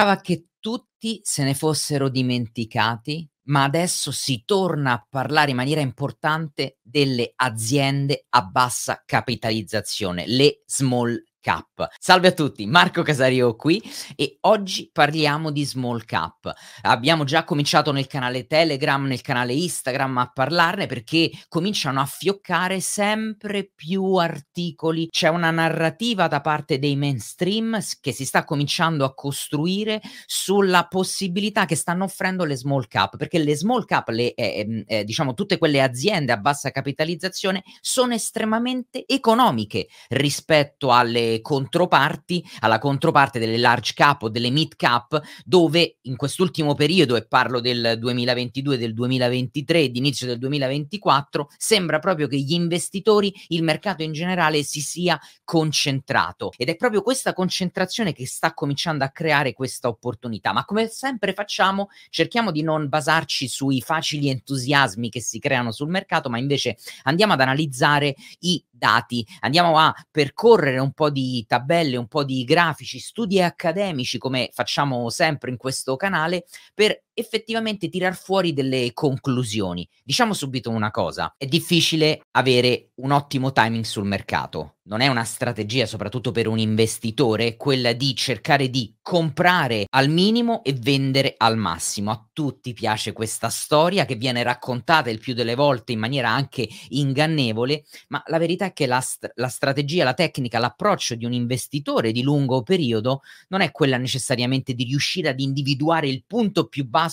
Sembrava che tutti se ne fossero dimenticati, ma adesso si torna a parlare in maniera importante delle aziende a bassa capitalizzazione, le small cap. Salve a tutti, Marco Casario qui e oggi parliamo di small cap. Abbiamo già cominciato nel canale Telegram, nel canale Instagram a parlarne perché cominciano a fioccare sempre più articoli. C'è una narrativa da parte dei mainstream che si sta cominciando a costruire sulla possibilità che stanno offrendo le small cap, perché le small cap, le, eh, eh, diciamo tutte quelle aziende a bassa capitalizzazione sono estremamente economiche rispetto alle controparti, alla controparte delle large cap o delle mid cap, dove in quest'ultimo periodo, e parlo del 2022, del 2023, d'inizio del 2024, sembra proprio che gli investitori, il mercato in generale si sia concentrato. Ed è proprio questa concentrazione che sta cominciando a creare questa opportunità. Ma come sempre facciamo, cerchiamo di non basarci sui facili entusiasmi che si creano sul mercato, ma invece andiamo ad analizzare i dati, andiamo a percorrere un po' di tabelle, un po' di grafici, studi accademici come facciamo sempre in questo canale per effettivamente tirar fuori delle conclusioni. Diciamo subito una cosa, è difficile avere un ottimo timing sul mercato. Non è una strategia, soprattutto per un investitore, quella di cercare di comprare al minimo e vendere al massimo. A tutti piace questa storia che viene raccontata il più delle volte in maniera anche ingannevole, ma la verità è che la, st- la strategia, la tecnica, l'approccio di un investitore di lungo periodo non è quella necessariamente di riuscire ad individuare il punto più basso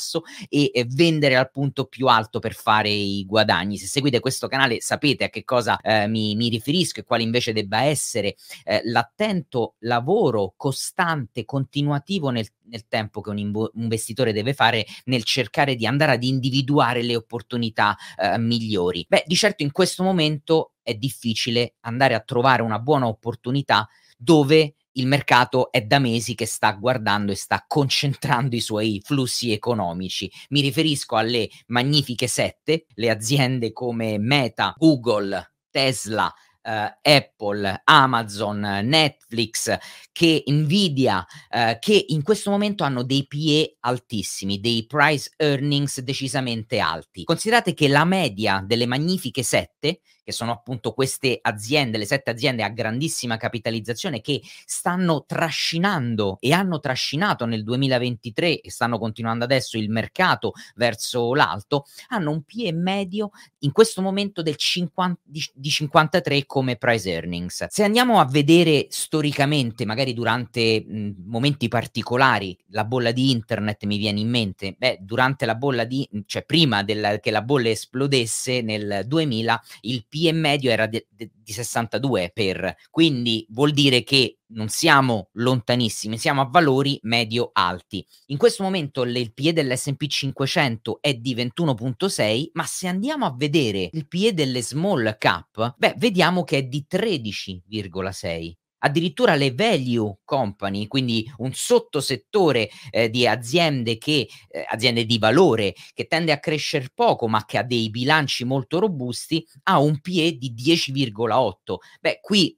e, e vendere al punto più alto per fare i guadagni. Se seguite questo canale sapete a che cosa eh, mi, mi, riferisco e quale invece debba essere eh, l'attento lavoro costante, continuativo nel nel tempo che un investitore deve fare nel cercare di andare ad individuare le opportunità eh, migliori. Beh, di certo in questo momento è difficile andare a trovare una buona opportunità dove il mercato è da mesi che sta guardando e sta concentrando i suoi flussi economici. Mi riferisco alle magnifiche sette, le aziende come Meta, Google, Tesla, Uh, Apple, Amazon, Netflix, che Nvidia, uh, che in questo momento hanno dei PE altissimi, dei price earnings decisamente alti. Considerate che la media delle magnifiche sette che sono appunto queste aziende, le sette aziende a grandissima capitalizzazione che stanno trascinando e hanno trascinato nel 2023 e stanno continuando adesso il mercato verso l'alto, hanno un PE medio in questo momento del 50, di, di 53 come price earnings. Se andiamo a vedere storicamente, magari durante mh, momenti particolari, la bolla di internet mi viene in mente, beh, durante la bolla di, cioè prima della, che la bolla esplodesse nel 2000, il PE PE medio era de, de, di 62 per, quindi vuol dire che non siamo lontanissimi, siamo a valori medio alti. In questo momento il PE dell'S&P 500 è di 21.6, ma se andiamo a vedere il PE delle small cap, beh, vediamo che è di 13,6 addirittura le value company, quindi un sottosettore eh, di aziende che eh, aziende di valore che tende a crescere poco ma che ha dei bilanci molto robusti, ha un PE di 10,8. Beh, qui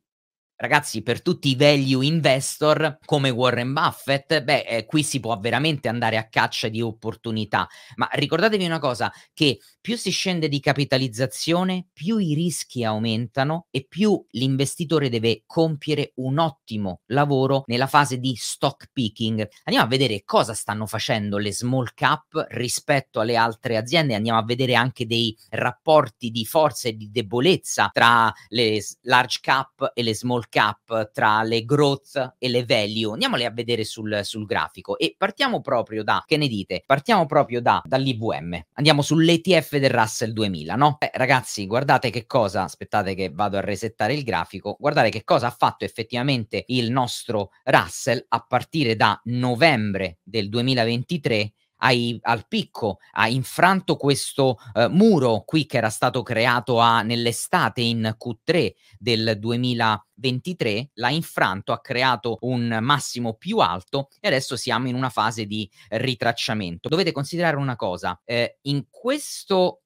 Ragazzi, per tutti i value investor come Warren Buffett, beh, eh, qui si può veramente andare a caccia di opportunità. Ma ricordatevi una cosa, che più si scende di capitalizzazione, più i rischi aumentano e più l'investitore deve compiere un ottimo lavoro nella fase di stock picking. Andiamo a vedere cosa stanno facendo le small cap rispetto alle altre aziende, andiamo a vedere anche dei rapporti di forza e di debolezza tra le large cap e le small cap tra le growth e le value. Andiamole a vedere sul, sul grafico e partiamo proprio da, che ne dite? Partiamo proprio da, dall'IVM. Andiamo sull'ETF del Russell 2000, no? Beh, ragazzi, guardate che cosa, aspettate che vado a resettare il grafico, guardate che cosa ha fatto effettivamente il nostro Russell a partire da novembre del 2023 hai, al picco, ha infranto questo uh, muro qui che era stato creato a, nell'estate in Q3 del 2023, l'ha infranto, ha creato un massimo più alto e adesso siamo in una fase di ritracciamento. Dovete considerare una cosa, eh, in questo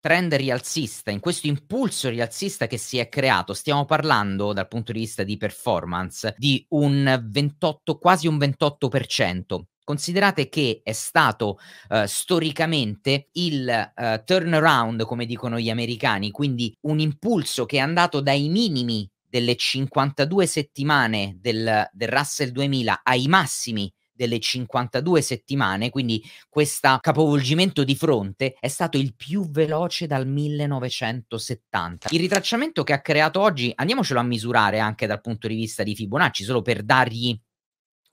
trend rialzista, in questo impulso rialzista che si è creato, stiamo parlando dal punto di vista di performance di un 28, quasi un 28%. Considerate che è stato uh, storicamente il uh, turnaround, come dicono gli americani, quindi un impulso che è andato dai minimi delle 52 settimane del, del Russell 2000 ai massimi delle 52 settimane, quindi questo capovolgimento di fronte è stato il più veloce dal 1970. Il ritracciamento che ha creato oggi, andiamocelo a misurare anche dal punto di vista di Fibonacci, solo per dargli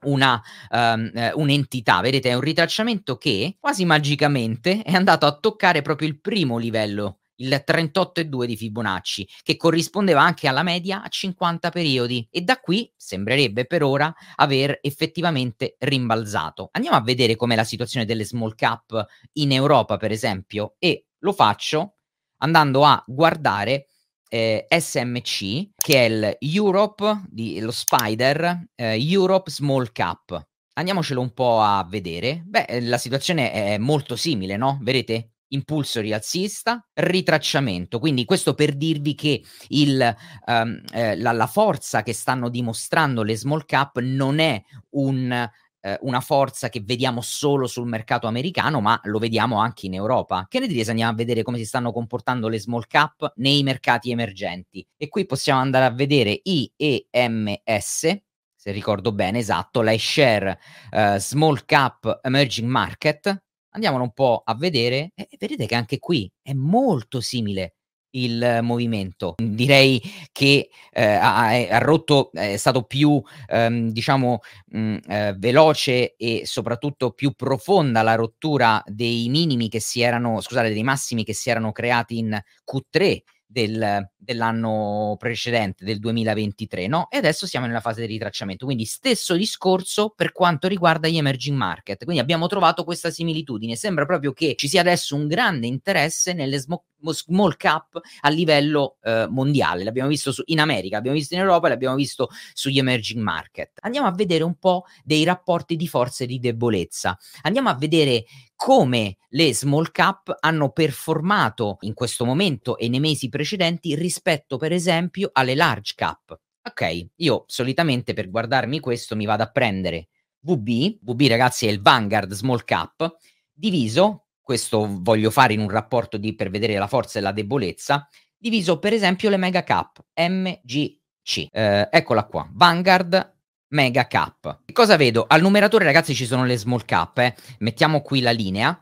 una, um, un'entità, vedete, è un ritracciamento che quasi magicamente è andato a toccare proprio il primo livello il 38,2 di Fibonacci, che corrispondeva anche alla media a 50 periodi e da qui sembrerebbe per ora aver effettivamente rimbalzato. Andiamo a vedere com'è la situazione delle small cap in Europa, per esempio, e lo faccio andando a guardare eh, SMC, che è il Europe, di, lo Spider eh, Europe Small Cap. Andiamocelo un po' a vedere. Beh, la situazione è molto simile, no? Vedete? impulso rialzista, ritracciamento. Quindi questo per dirvi che il, um, eh, la, la, forza che stanno dimostrando le small cap non è un, eh, una forza che vediamo solo sul mercato americano, ma lo vediamo anche in Europa. Che ne dite se andiamo a vedere come si stanno comportando le small cap nei mercati emergenti? E qui possiamo andare a vedere IEMS, se ricordo bene, esatto, la share uh, Small Cap Emerging Market, andiamolo un po' a vedere e vedete che anche qui è molto simile il movimento. Direi che eh, ha, ha, rotto, è stato più, ehm, diciamo, mh, eh, veloce e soprattutto più profonda la rottura dei minimi che si erano, scusate, dei massimi che si erano creati in Q3 del, dell'anno precedente, del 2023, no? E adesso siamo nella fase di ritracciamento. Quindi stesso discorso per quanto riguarda gli emerging market. Quindi abbiamo trovato questa similitudine. Sembra proprio che ci sia adesso un grande interesse nelle small, cap a livello eh, mondiale. L'abbiamo visto su, in America, l'abbiamo visto in Europa, l'abbiamo visto sugli emerging market. Andiamo a vedere un po' dei rapporti di forza e di debolezza. Andiamo a vedere come le small cap hanno performato in questo momento e nei mesi precedenti rispetto per esempio alle large cap. Ok, io solitamente per guardarmi questo mi vado a prendere VB, VB ragazzi è il Vanguard Small Cap, diviso, questo voglio fare in un rapporto di, per vedere la forza e la debolezza, diviso per esempio le mega cap, MGC. Eh, eccola qua, Vanguard mega cap. Che cosa vedo? Al numeratore, ragazzi, ci sono le small cap. Eh. Mettiamo qui la linea.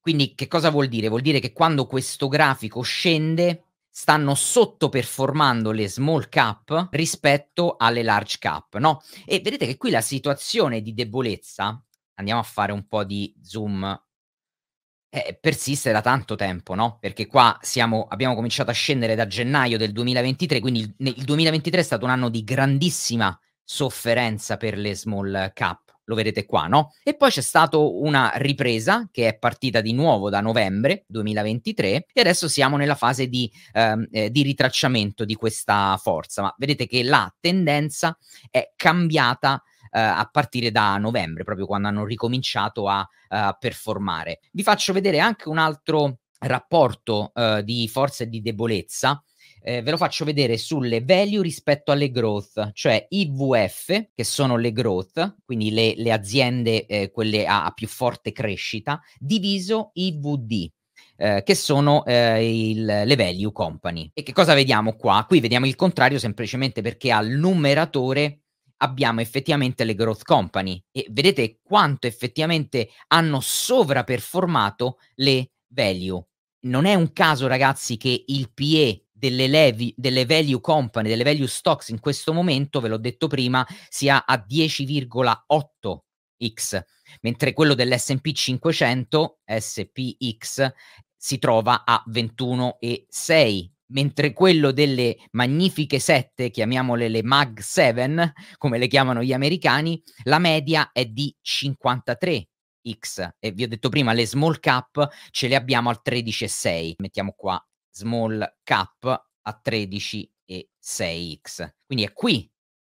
Quindi, che cosa vuol dire? Vuol dire che quando questo grafico scende, stanno sottoperformando le small cap rispetto alle large cap, no? E vedete che qui la situazione di debolezza, andiamo a fare un po' di zoom eh, persiste da tanto tempo, no? Perché qua siamo, abbiamo cominciato a scendere da gennaio del 2023, quindi il, il 2023 è stato un anno di grandissima sofferenza per le small cap, lo vedete qua, no? E poi c'è stata una ripresa che è partita di nuovo da novembre 2023 e adesso siamo nella fase di, ehm, eh, di ritracciamento di questa forza, ma vedete che la tendenza è cambiata Uh, a partire da novembre, proprio quando hanno ricominciato a uh, performare. Vi faccio vedere anche un altro rapporto uh, di forza e di debolezza eh, ve lo faccio vedere sulle value rispetto alle growth, cioè IVF, che sono le growth, quindi le, le aziende, eh, quelle a, a, più forte crescita, diviso IVD. Eh, che sono eh, il, le value company. E che cosa vediamo qua? Qui vediamo il contrario semplicemente perché al numeratore abbiamo effettivamente le growth company e vedete quanto effettivamente hanno sovraperformato le value. Non è un caso, ragazzi, che il PE delle, levi, delle value company, delle value stocks in questo momento, ve l'ho detto prima, sia a 10,8x, mentre quello dell'S&P 500, SPX, si trova a 21,6 mentre quello delle magnifiche 7, chiamiamole le Mag 7, come le chiamano gli americani, la media è di 53 X. E vi ho detto prima le small cap ce le abbiamo al 13,6 mettiamo qua small cap a 13 e 6x. Quindi è qui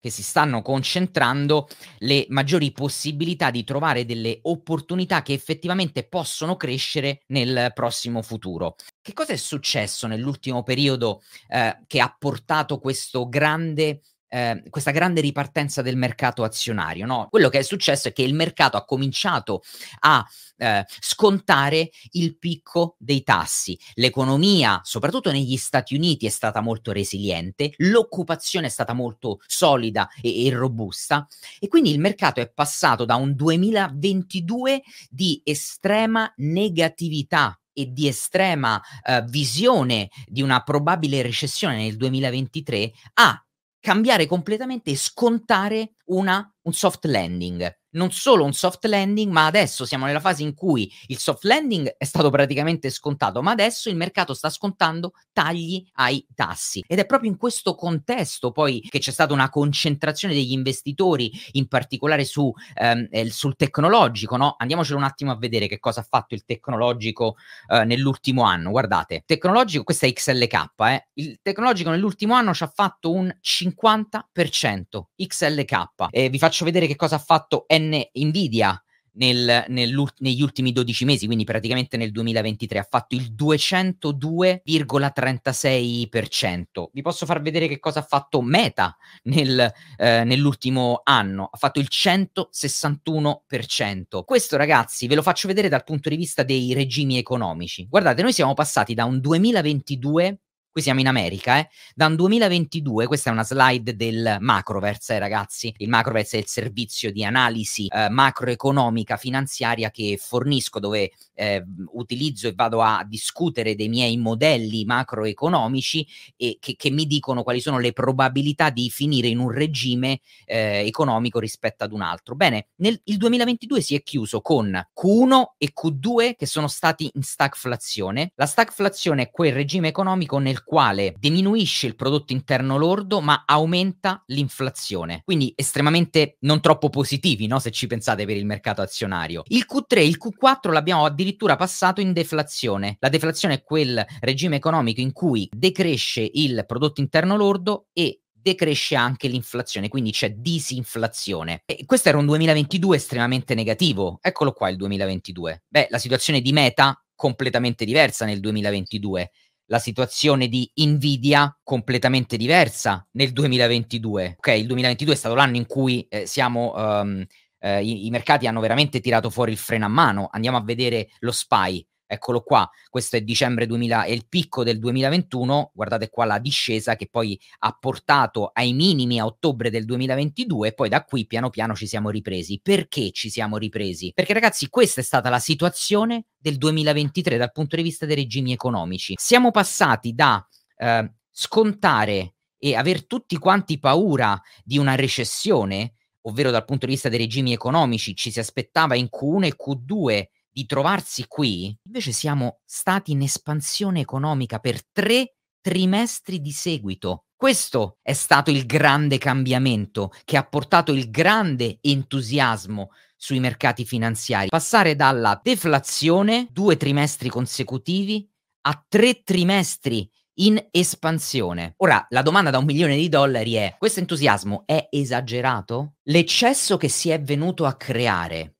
che si stanno concentrando le maggiori possibilità di trovare delle opportunità che effettivamente possono crescere nel prossimo futuro. Che cosa è successo nell'ultimo periodo eh, che ha portato questo grande eh, questa grande ripartenza del mercato azionario. No? Quello che è successo è che il mercato ha cominciato a eh, scontare il picco dei tassi. L'economia, soprattutto negli Stati Uniti, è stata molto resiliente, l'occupazione è stata molto solida e, e robusta e quindi il mercato è passato da un 2022 di estrema negatività e di estrema uh, visione di una probabile recessione nel 2023 a cambiare completamente e scontare una, un soft landing non solo un soft landing, ma adesso siamo nella fase in cui il soft landing è stato praticamente scontato, ma adesso il mercato sta scontando tagli ai tassi. Ed è proprio in questo contesto poi che c'è stata una concentrazione degli investitori, in particolare su, ehm, sul tecnologico. No? Andiamocelo un attimo a vedere che cosa ha fatto il tecnologico eh, nell'ultimo anno. Guardate, tecnologico, questa è XLK, eh? il tecnologico nell'ultimo anno ci ha fatto un 50% XLK. Vi faccio vedere che cosa ha fatto N N- Nvidia nel, negli ultimi 12 mesi, quindi praticamente nel 2023, ha fatto il 202,36%. Vi posso far vedere che cosa ha fatto Meta nel, eh, nell'ultimo anno, ha fatto il 161%. Questo ragazzi ve lo faccio vedere dal punto di vista dei regimi economici. Guardate, noi siamo passati da un 2022 qui siamo in America, eh, da un 2022, questa è una slide del Macroverse, eh, ragazzi, il Macroverse è il servizio di analisi eh, macroeconomica finanziaria che fornisco, dove eh, utilizzo e vado a discutere dei miei modelli macroeconomici e che, che, mi dicono quali sono le probabilità di finire in un regime eh, economico rispetto ad un altro. Bene, nel, il 2022 si è chiuso con Q1 e Q2 che sono stati in stagflazione. La stagflazione è quel regime economico nel quale diminuisce il prodotto interno lordo ma aumenta l'inflazione. Quindi estremamente non troppo positivi, no? se ci pensate per il mercato azionario. Il Q3 e il Q4 l'abbiamo addirittura passato in deflazione. La deflazione è quel regime economico in cui decresce il prodotto interno lordo e decresce anche l'inflazione, quindi c'è disinflazione. E questo era un 2022 estremamente negativo. Eccolo qua il 2022. Beh, la situazione di Meta completamente diversa nel 2022 la situazione di Nvidia completamente diversa nel 2022. Ok, il 2022 è stato l'anno in cui eh, siamo, um, eh, i, i, mercati hanno veramente tirato fuori il freno a mano. Andiamo a vedere lo SPY. Eccolo qua, questo è dicembre 2000, è il picco del 2021, guardate qua la discesa che poi ha portato ai minimi a ottobre del 2022 e poi da qui piano piano ci siamo ripresi. Perché ci siamo ripresi? Perché ragazzi questa è stata la situazione del 2023 dal punto di vista dei regimi economici. Siamo passati da eh, scontare e aver tutti quanti paura di una recessione, ovvero dal punto di vista dei regimi economici ci si aspettava in Q1 e Q2 di trovarsi qui, invece siamo stati in espansione economica per tre trimestri di seguito. Questo è stato il grande cambiamento che ha portato il grande entusiasmo sui mercati finanziari. Passare dalla deflazione, due trimestri consecutivi, a tre trimestri in espansione. Ora, la domanda da un milione di dollari è, questo entusiasmo è esagerato? L'eccesso che si è venuto a creare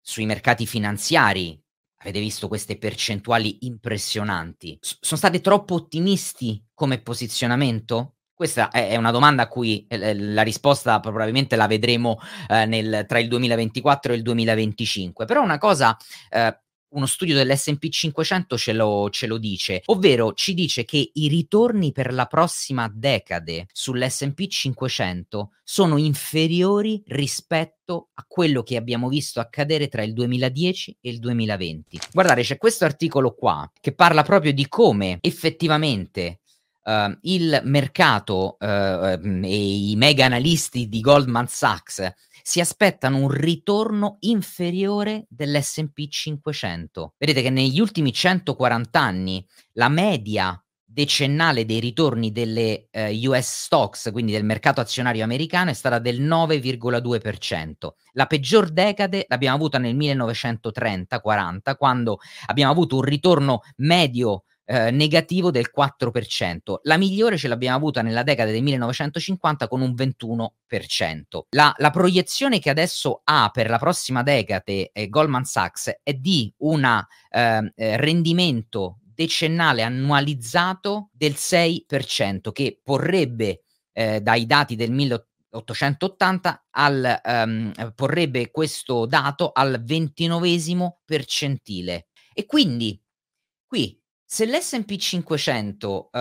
sui mercati finanziari, avete visto queste percentuali impressionanti, S- sono state troppo ottimisti come posizionamento? Questa è una domanda a cui eh, la risposta probabilmente la vedremo eh, nel, tra il 2024 e il 2025, però una cosa eh, uno studio dell'SP 500 ce lo, ce lo, dice, ovvero ci dice che i ritorni per la prossima decade sull'SP 500 sono inferiori rispetto a quello che abbiamo visto accadere tra il 2010 e il 2020. Guardate, c'è questo articolo qua che parla proprio di come effettivamente Uh, il mercato uh, e i mega analisti di Goldman Sachs si aspettano un ritorno inferiore dell'SP 500. Vedete che negli ultimi 140 anni la media decennale dei ritorni delle eh, US stocks, quindi del mercato azionario americano, è stata del 9,2%. La peggior decade l'abbiamo avuta nel 1930-40, quando abbiamo avuto un ritorno medio eh, negativo del 4%. La migliore ce l'abbiamo avuta nella decada del 1950 con un 21%. La, la proiezione che adesso ha per la prossima decade eh, Goldman Sachs è di un ehm, eh, rendimento decennale annualizzato del 6%, che porrebbe eh, dai dati del 1880 al, um, porrebbe questo dato al ventinovesimo percentile. E quindi qui, se l'SP 500 uh,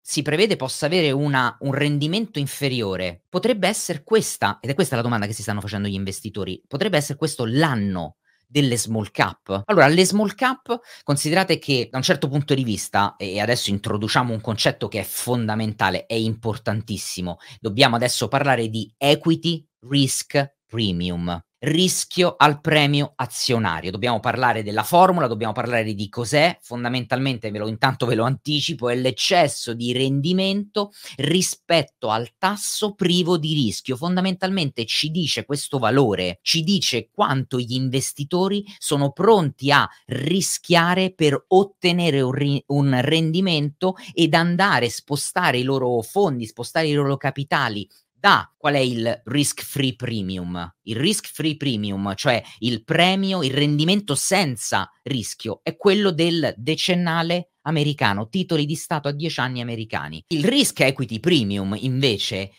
si prevede possa avere una, un rendimento inferiore, potrebbe essere questa, ed è questa la domanda che si stanno facendo gli investitori, potrebbe essere questo l'anno delle small cap? Allora, le small cap, considerate che da un certo punto di vista, e adesso introduciamo un concetto che è fondamentale, è importantissimo, dobbiamo adesso parlare di equity risk premium rischio al premio azionario. Dobbiamo parlare della formula, dobbiamo parlare di cos'è, fondamentalmente ve lo, intanto ve lo anticipo, è l'eccesso di rendimento rispetto al tasso privo di rischio. Fondamentalmente ci dice questo valore, ci dice quanto gli investitori sono pronti a rischiare per ottenere un, ri- un rendimento ed andare a spostare i loro fondi, spostare i loro capitali da qual è il risk free premium? Il risk free premium, cioè il premio, il rendimento senza rischio, è quello del decennale americano, titoli di Stato a 10 anni americani. Il risk equity premium invece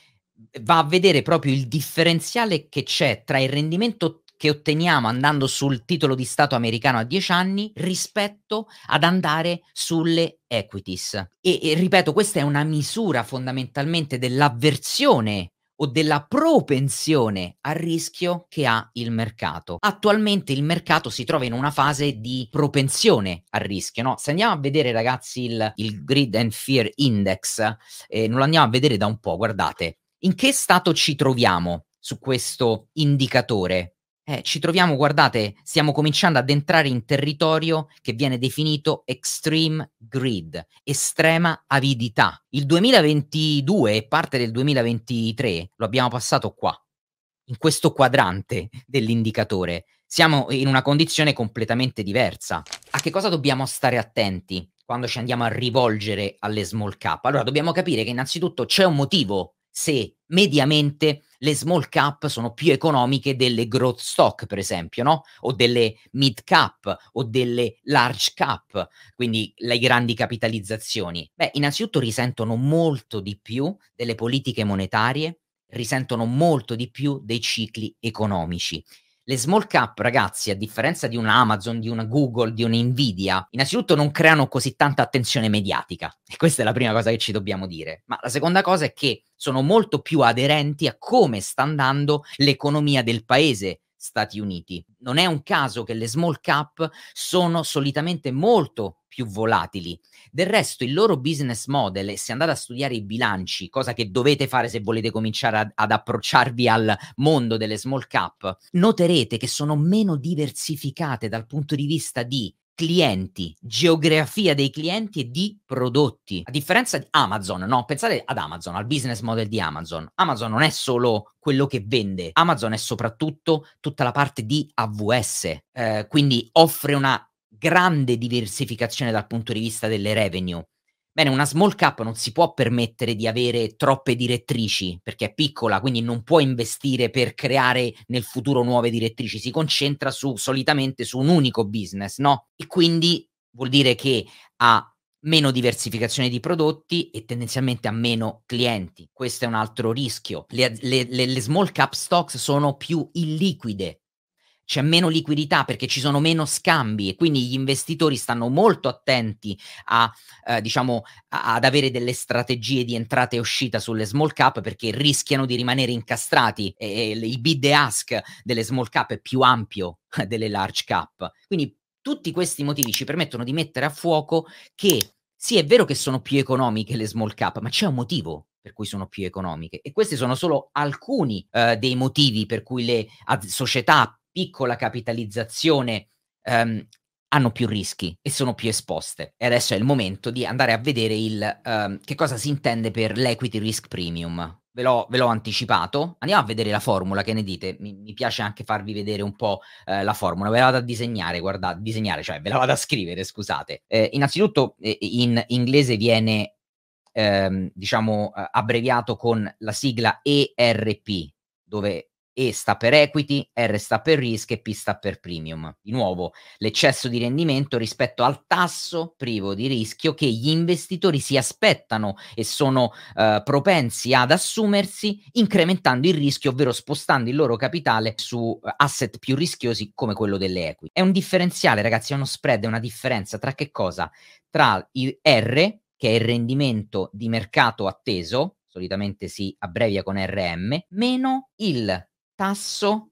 va a vedere proprio il differenziale che c'è tra il rendimento che otteniamo andando sul titolo di Stato americano a 10 anni rispetto ad andare sulle equities. E, e ripeto, questa è una misura fondamentalmente dell'avversione o della propensione al rischio che ha il mercato. Attualmente il mercato si trova in una fase di propensione al rischio. No? Se andiamo a vedere, ragazzi, il, il Grid and Fear Index, eh, non lo andiamo a vedere da un po', guardate, in che stato ci troviamo su questo indicatore? Eh, ci troviamo, guardate, stiamo cominciando ad entrare in territorio che viene definito extreme greed, estrema avidità. Il 2022 e parte del 2023 lo abbiamo passato qua, in questo quadrante dell'indicatore. Siamo in una condizione completamente diversa. A che cosa dobbiamo stare attenti quando ci andiamo a rivolgere alle small cap? Allora, dobbiamo capire che innanzitutto c'è un motivo se mediamente le small cap sono più economiche delle growth stock, per esempio, no? O delle mid cap o delle large cap, quindi le grandi capitalizzazioni. Beh, innanzitutto risentono molto di più delle politiche monetarie, risentono molto di più dei cicli economici. Le small cap, ragazzi, a differenza di una Amazon, di una Google, di una Nvidia, innanzitutto non creano così tanta attenzione mediatica. E questa è la prima cosa che ci dobbiamo dire. Ma la seconda cosa è che sono molto più aderenti a come sta andando l'economia del paese, Stati Uniti. Non è un caso che le small cap sono solitamente molto più volatili. Del resto, il loro business model, se andate a studiare i bilanci, cosa che dovete fare se volete cominciare ad, ad approcciarvi al mondo delle small cap, noterete che sono meno diversificate dal punto di vista di clienti, geografia dei clienti e di prodotti. A differenza di Amazon, no? Pensate ad Amazon, al business model di Amazon. Amazon non è solo quello che vende, Amazon è soprattutto tutta la parte di AWS, eh, quindi offre una grande diversificazione dal punto di vista delle revenue. Bene, una small cap non si può permettere di avere troppe direttrici perché è piccola, quindi non può investire per creare nel futuro nuove direttrici, si concentra su, solitamente su un unico business, no? E quindi vuol dire che ha meno diversificazione di prodotti e tendenzialmente ha meno clienti. Questo è un altro rischio. Le, le, le, le small cap stocks sono più illiquide, c'è meno liquidità perché ci sono meno scambi e quindi gli investitori stanno molto attenti a, eh, diciamo, a, ad avere delle strategie di entrata e uscita sulle small cap perché rischiano di rimanere incastrati e, e il bid e ask delle small cap è più ampio delle large cap. Quindi tutti questi motivi ci permettono di mettere a fuoco che sì, è vero che sono più economiche le small cap, ma c'è un motivo per cui sono più economiche e questi sono solo alcuni uh, dei motivi per cui le ad- società piccola capitalizzazione ehm, hanno più rischi e sono più esposte. E adesso è il momento di andare a vedere il, um, che cosa si intende per l'equity risk premium. ve l'ho, ve l'ho, anticipato. Andiamo a vedere la formula, che ne dite? Mi, mi piace anche farvi vedere un po' eh, la formula. Ve la vado a disegnare, guardate, disegnare, cioè ve la vado a scrivere, scusate. Eh, innanzitutto eh, in inglese viene, ehm, diciamo, eh, abbreviato con la sigla ERP, dove e sta per equity, R sta per risk e P sta per premium. Di nuovo, l'eccesso di rendimento rispetto al tasso privo di rischio che gli investitori si aspettano e sono eh, propensi ad assumersi, incrementando il rischio, ovvero spostando il loro capitale su eh, asset più rischiosi come quello delle equity. È un differenziale, ragazzi, è uno spread, è una differenza tra che cosa? Tra il R, che è il rendimento di mercato atteso, solitamente si abbrevia con RM, meno il tasso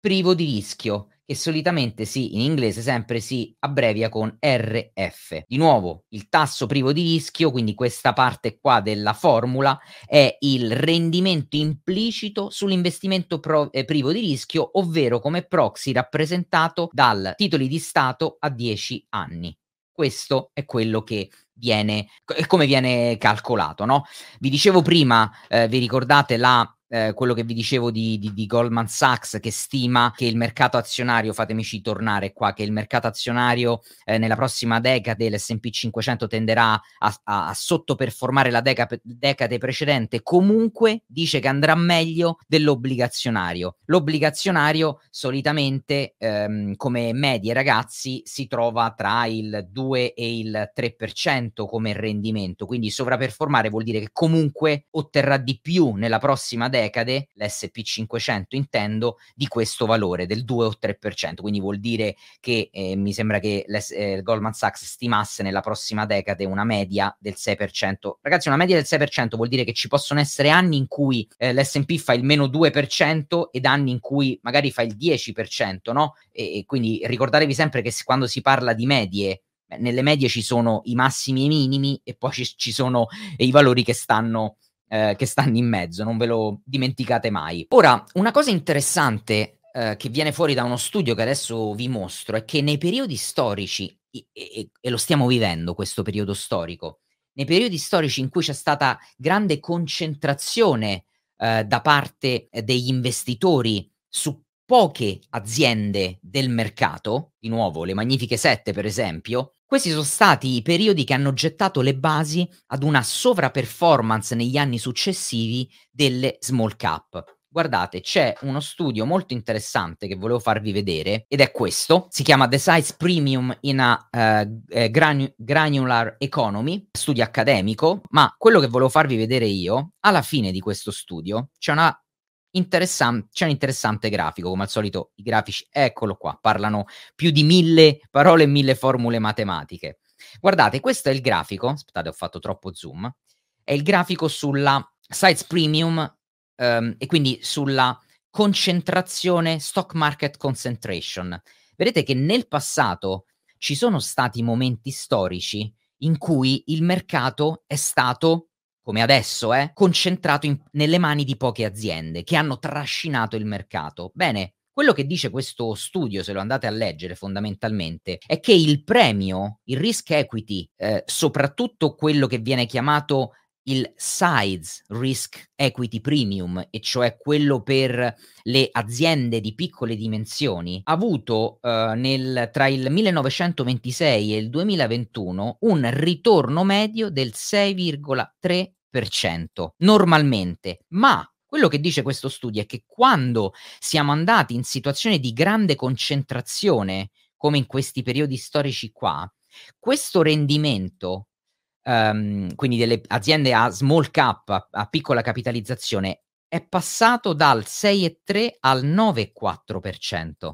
privo di rischio, che solitamente si, in inglese sempre si abbrevia con RF. Di nuovo, il tasso privo di rischio, quindi questa parte qua della formula, è il rendimento implicito sull'investimento pro, eh, privo di rischio, ovvero come proxy rappresentato dal titoli di Stato a 10 anni. Questo è quello che viene, come viene calcolato, no? Vi dicevo prima, eh, vi ricordate la eh, quello che vi dicevo di, di, di, Goldman Sachs che stima che il mercato azionario, fatemici tornare qua, che il mercato azionario eh, nella prossima decade, l'S&P 500 tenderà a, a, a sottoperformare la deca, decade precedente, comunque dice che andrà meglio dell'obbligazionario. L'obbligazionario solitamente ehm, come medie ragazzi si trova tra il 2 e il 3% come rendimento, quindi sovraperformare vuol dire che comunque otterrà di più nella prossima decade decade, l'SP500 intendo, di questo valore del 2 o 3%, quindi vuol dire che eh, mi sembra che eh, Goldman Sachs stimasse nella prossima decade una media del 6%. Ragazzi, una media del 6% vuol dire che ci possono essere anni in cui eh, l'S&P fa il meno 2% ed anni in cui magari fa il 10%, no? E, e quindi ricordatevi sempre che quando si parla di medie nelle medie ci sono i massimi e i minimi e poi ci, ci sono i valori che stanno eh, che stanno in mezzo, non ve lo dimenticate mai. Ora, una cosa interessante eh, che viene fuori da uno studio che adesso vi mostro è che nei periodi storici, e, e, e lo stiamo vivendo questo periodo storico, nei periodi storici in cui c'è stata grande concentrazione eh, da parte degli investitori su poche aziende del mercato, di nuovo le Magnifiche Sette per esempio, questi sono stati i periodi che hanno gettato le basi ad una sovraperformance negli anni successivi delle small cap. Guardate, c'è uno studio molto interessante che volevo farvi vedere ed è questo. Si chiama The Size Premium in a uh, granu- Granular Economy, studio accademico, ma quello che volevo farvi vedere io, alla fine di questo studio c'è una Interessante, c'è un interessante grafico, come al solito i grafici, eccolo qua, parlano più di mille parole e mille formule matematiche. Guardate, questo è il grafico, aspettate ho fatto troppo zoom, è il grafico sulla size premium um, e quindi sulla concentrazione, stock market concentration. Vedete che nel passato ci sono stati momenti storici in cui il mercato è stato come adesso, eh, concentrato in, nelle mani di poche aziende che hanno trascinato il mercato. Bene, quello che dice questo studio, se lo andate a leggere fondamentalmente, è che il premio, il risk equity, eh, soprattutto quello che viene chiamato il size risk equity premium, e cioè quello per le aziende di piccole dimensioni, ha avuto uh, nel, tra il 1926 e il 2021 un ritorno medio del 6,3% normalmente, ma quello che dice questo studio è che quando siamo andati in situazioni di grande concentrazione, come in questi periodi storici qua, questo rendimento um, quindi delle aziende a small cap, a, a piccola capitalizzazione, è passato dal 6,3 al 9,4%.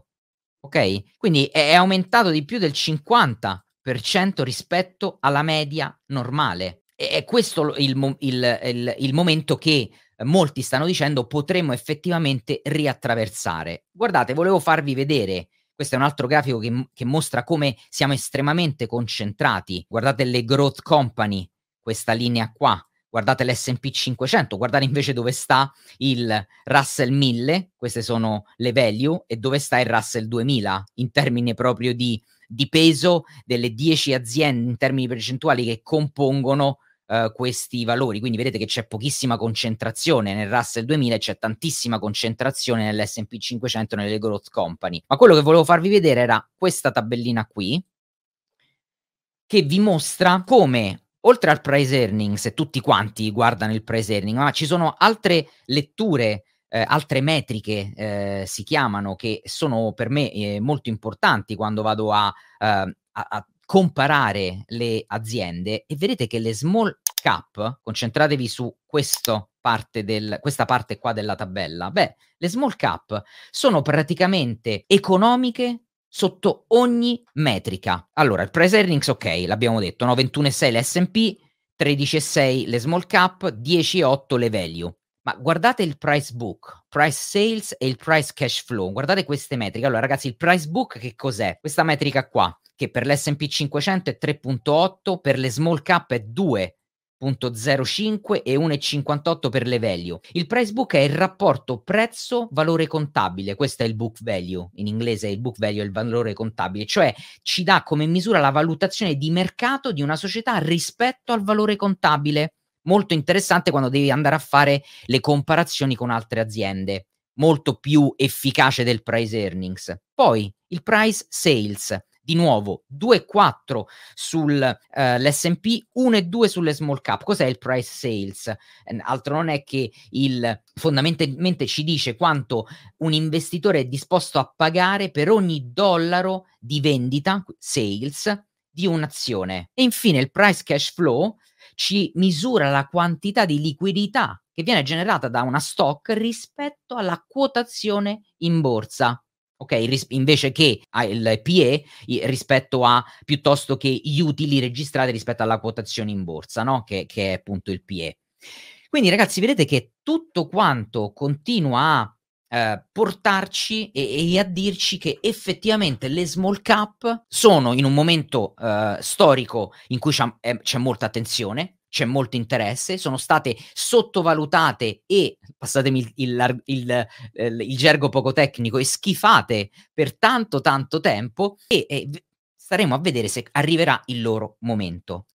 Ok? Quindi è, aumentato di più del 50% rispetto alla media normale. E è questo il, il, il, il momento che molti stanno dicendo potremmo effettivamente riattraversare. Guardate, volevo farvi vedere questo è un altro grafico che, che mostra come siamo estremamente concentrati. Guardate le growth company, questa linea qua, guardate l'SP 500, guardate invece dove sta il Russell 1000, queste sono le value, e dove sta il Russell 2000 in termini proprio di, di peso delle 10 aziende in termini percentuali che compongono uh, questi valori, quindi vedete che c'è pochissima concentrazione nel Russell 2000 e c'è tantissima concentrazione nell'S&P 500 nelle growth company. Ma quello che volevo farvi vedere era questa tabellina qui che vi mostra come oltre al price earnings e tutti quanti guardano il price earning, ma ci sono altre letture eh, altre metriche eh, si chiamano che sono per me eh, molto importanti quando vado a, ehm, a, a, comparare le aziende e vedete che le small cap, concentratevi su parte del, questa parte qua della tabella, beh, le small cap sono praticamente economiche sotto ogni metrica. Allora, il price earnings, ok, l'abbiamo detto, no? 21,6 l'S&P, 13,6 le small cap, 10,8 le value. Ma guardate il price book, price sales e il price cash flow. Guardate queste metriche. Allora, ragazzi, il price book che cos'è? Questa metrica qua, che per l'S&P 500 è 3.8, per le small cap è 2.05 e 1,58 per le value. Il price book è il rapporto prezzo-valore contabile, questo è il book value, in inglese il book value è il valore contabile, cioè ci dà come misura la valutazione di mercato di una società rispetto al valore contabile molto interessante quando devi andare a fare le comparazioni con altre aziende, molto più efficace del price earnings. Poi il price sales, di nuovo 2,4 sull'S&P, uh, 1,2 sulle small cap. Cos'è il price sales? Altro non è che il fondamentalmente ci dice quanto un investitore è disposto a pagare per ogni dollaro di vendita, sales, di un'azione. E infine il price cash flow ci misura la quantità di liquidità che viene generata da una stock rispetto alla quotazione in borsa. Ok, ris- invece che il PE rispetto a piuttosto che gli utili registrati rispetto alla quotazione in borsa, no? Che, che è appunto il PE. Quindi, ragazzi, vedete che tutto quanto continua a eh, portarci e, e, a dirci che effettivamente le small cap sono in un momento eh, storico in cui c'è, eh, c'è molta attenzione, c'è molto interesse, sono state sottovalutate e, passatemi il, il, il, il, il gergo poco tecnico, e schifate per tanto tanto tempo e, e staremo a vedere se arriverà il loro momento.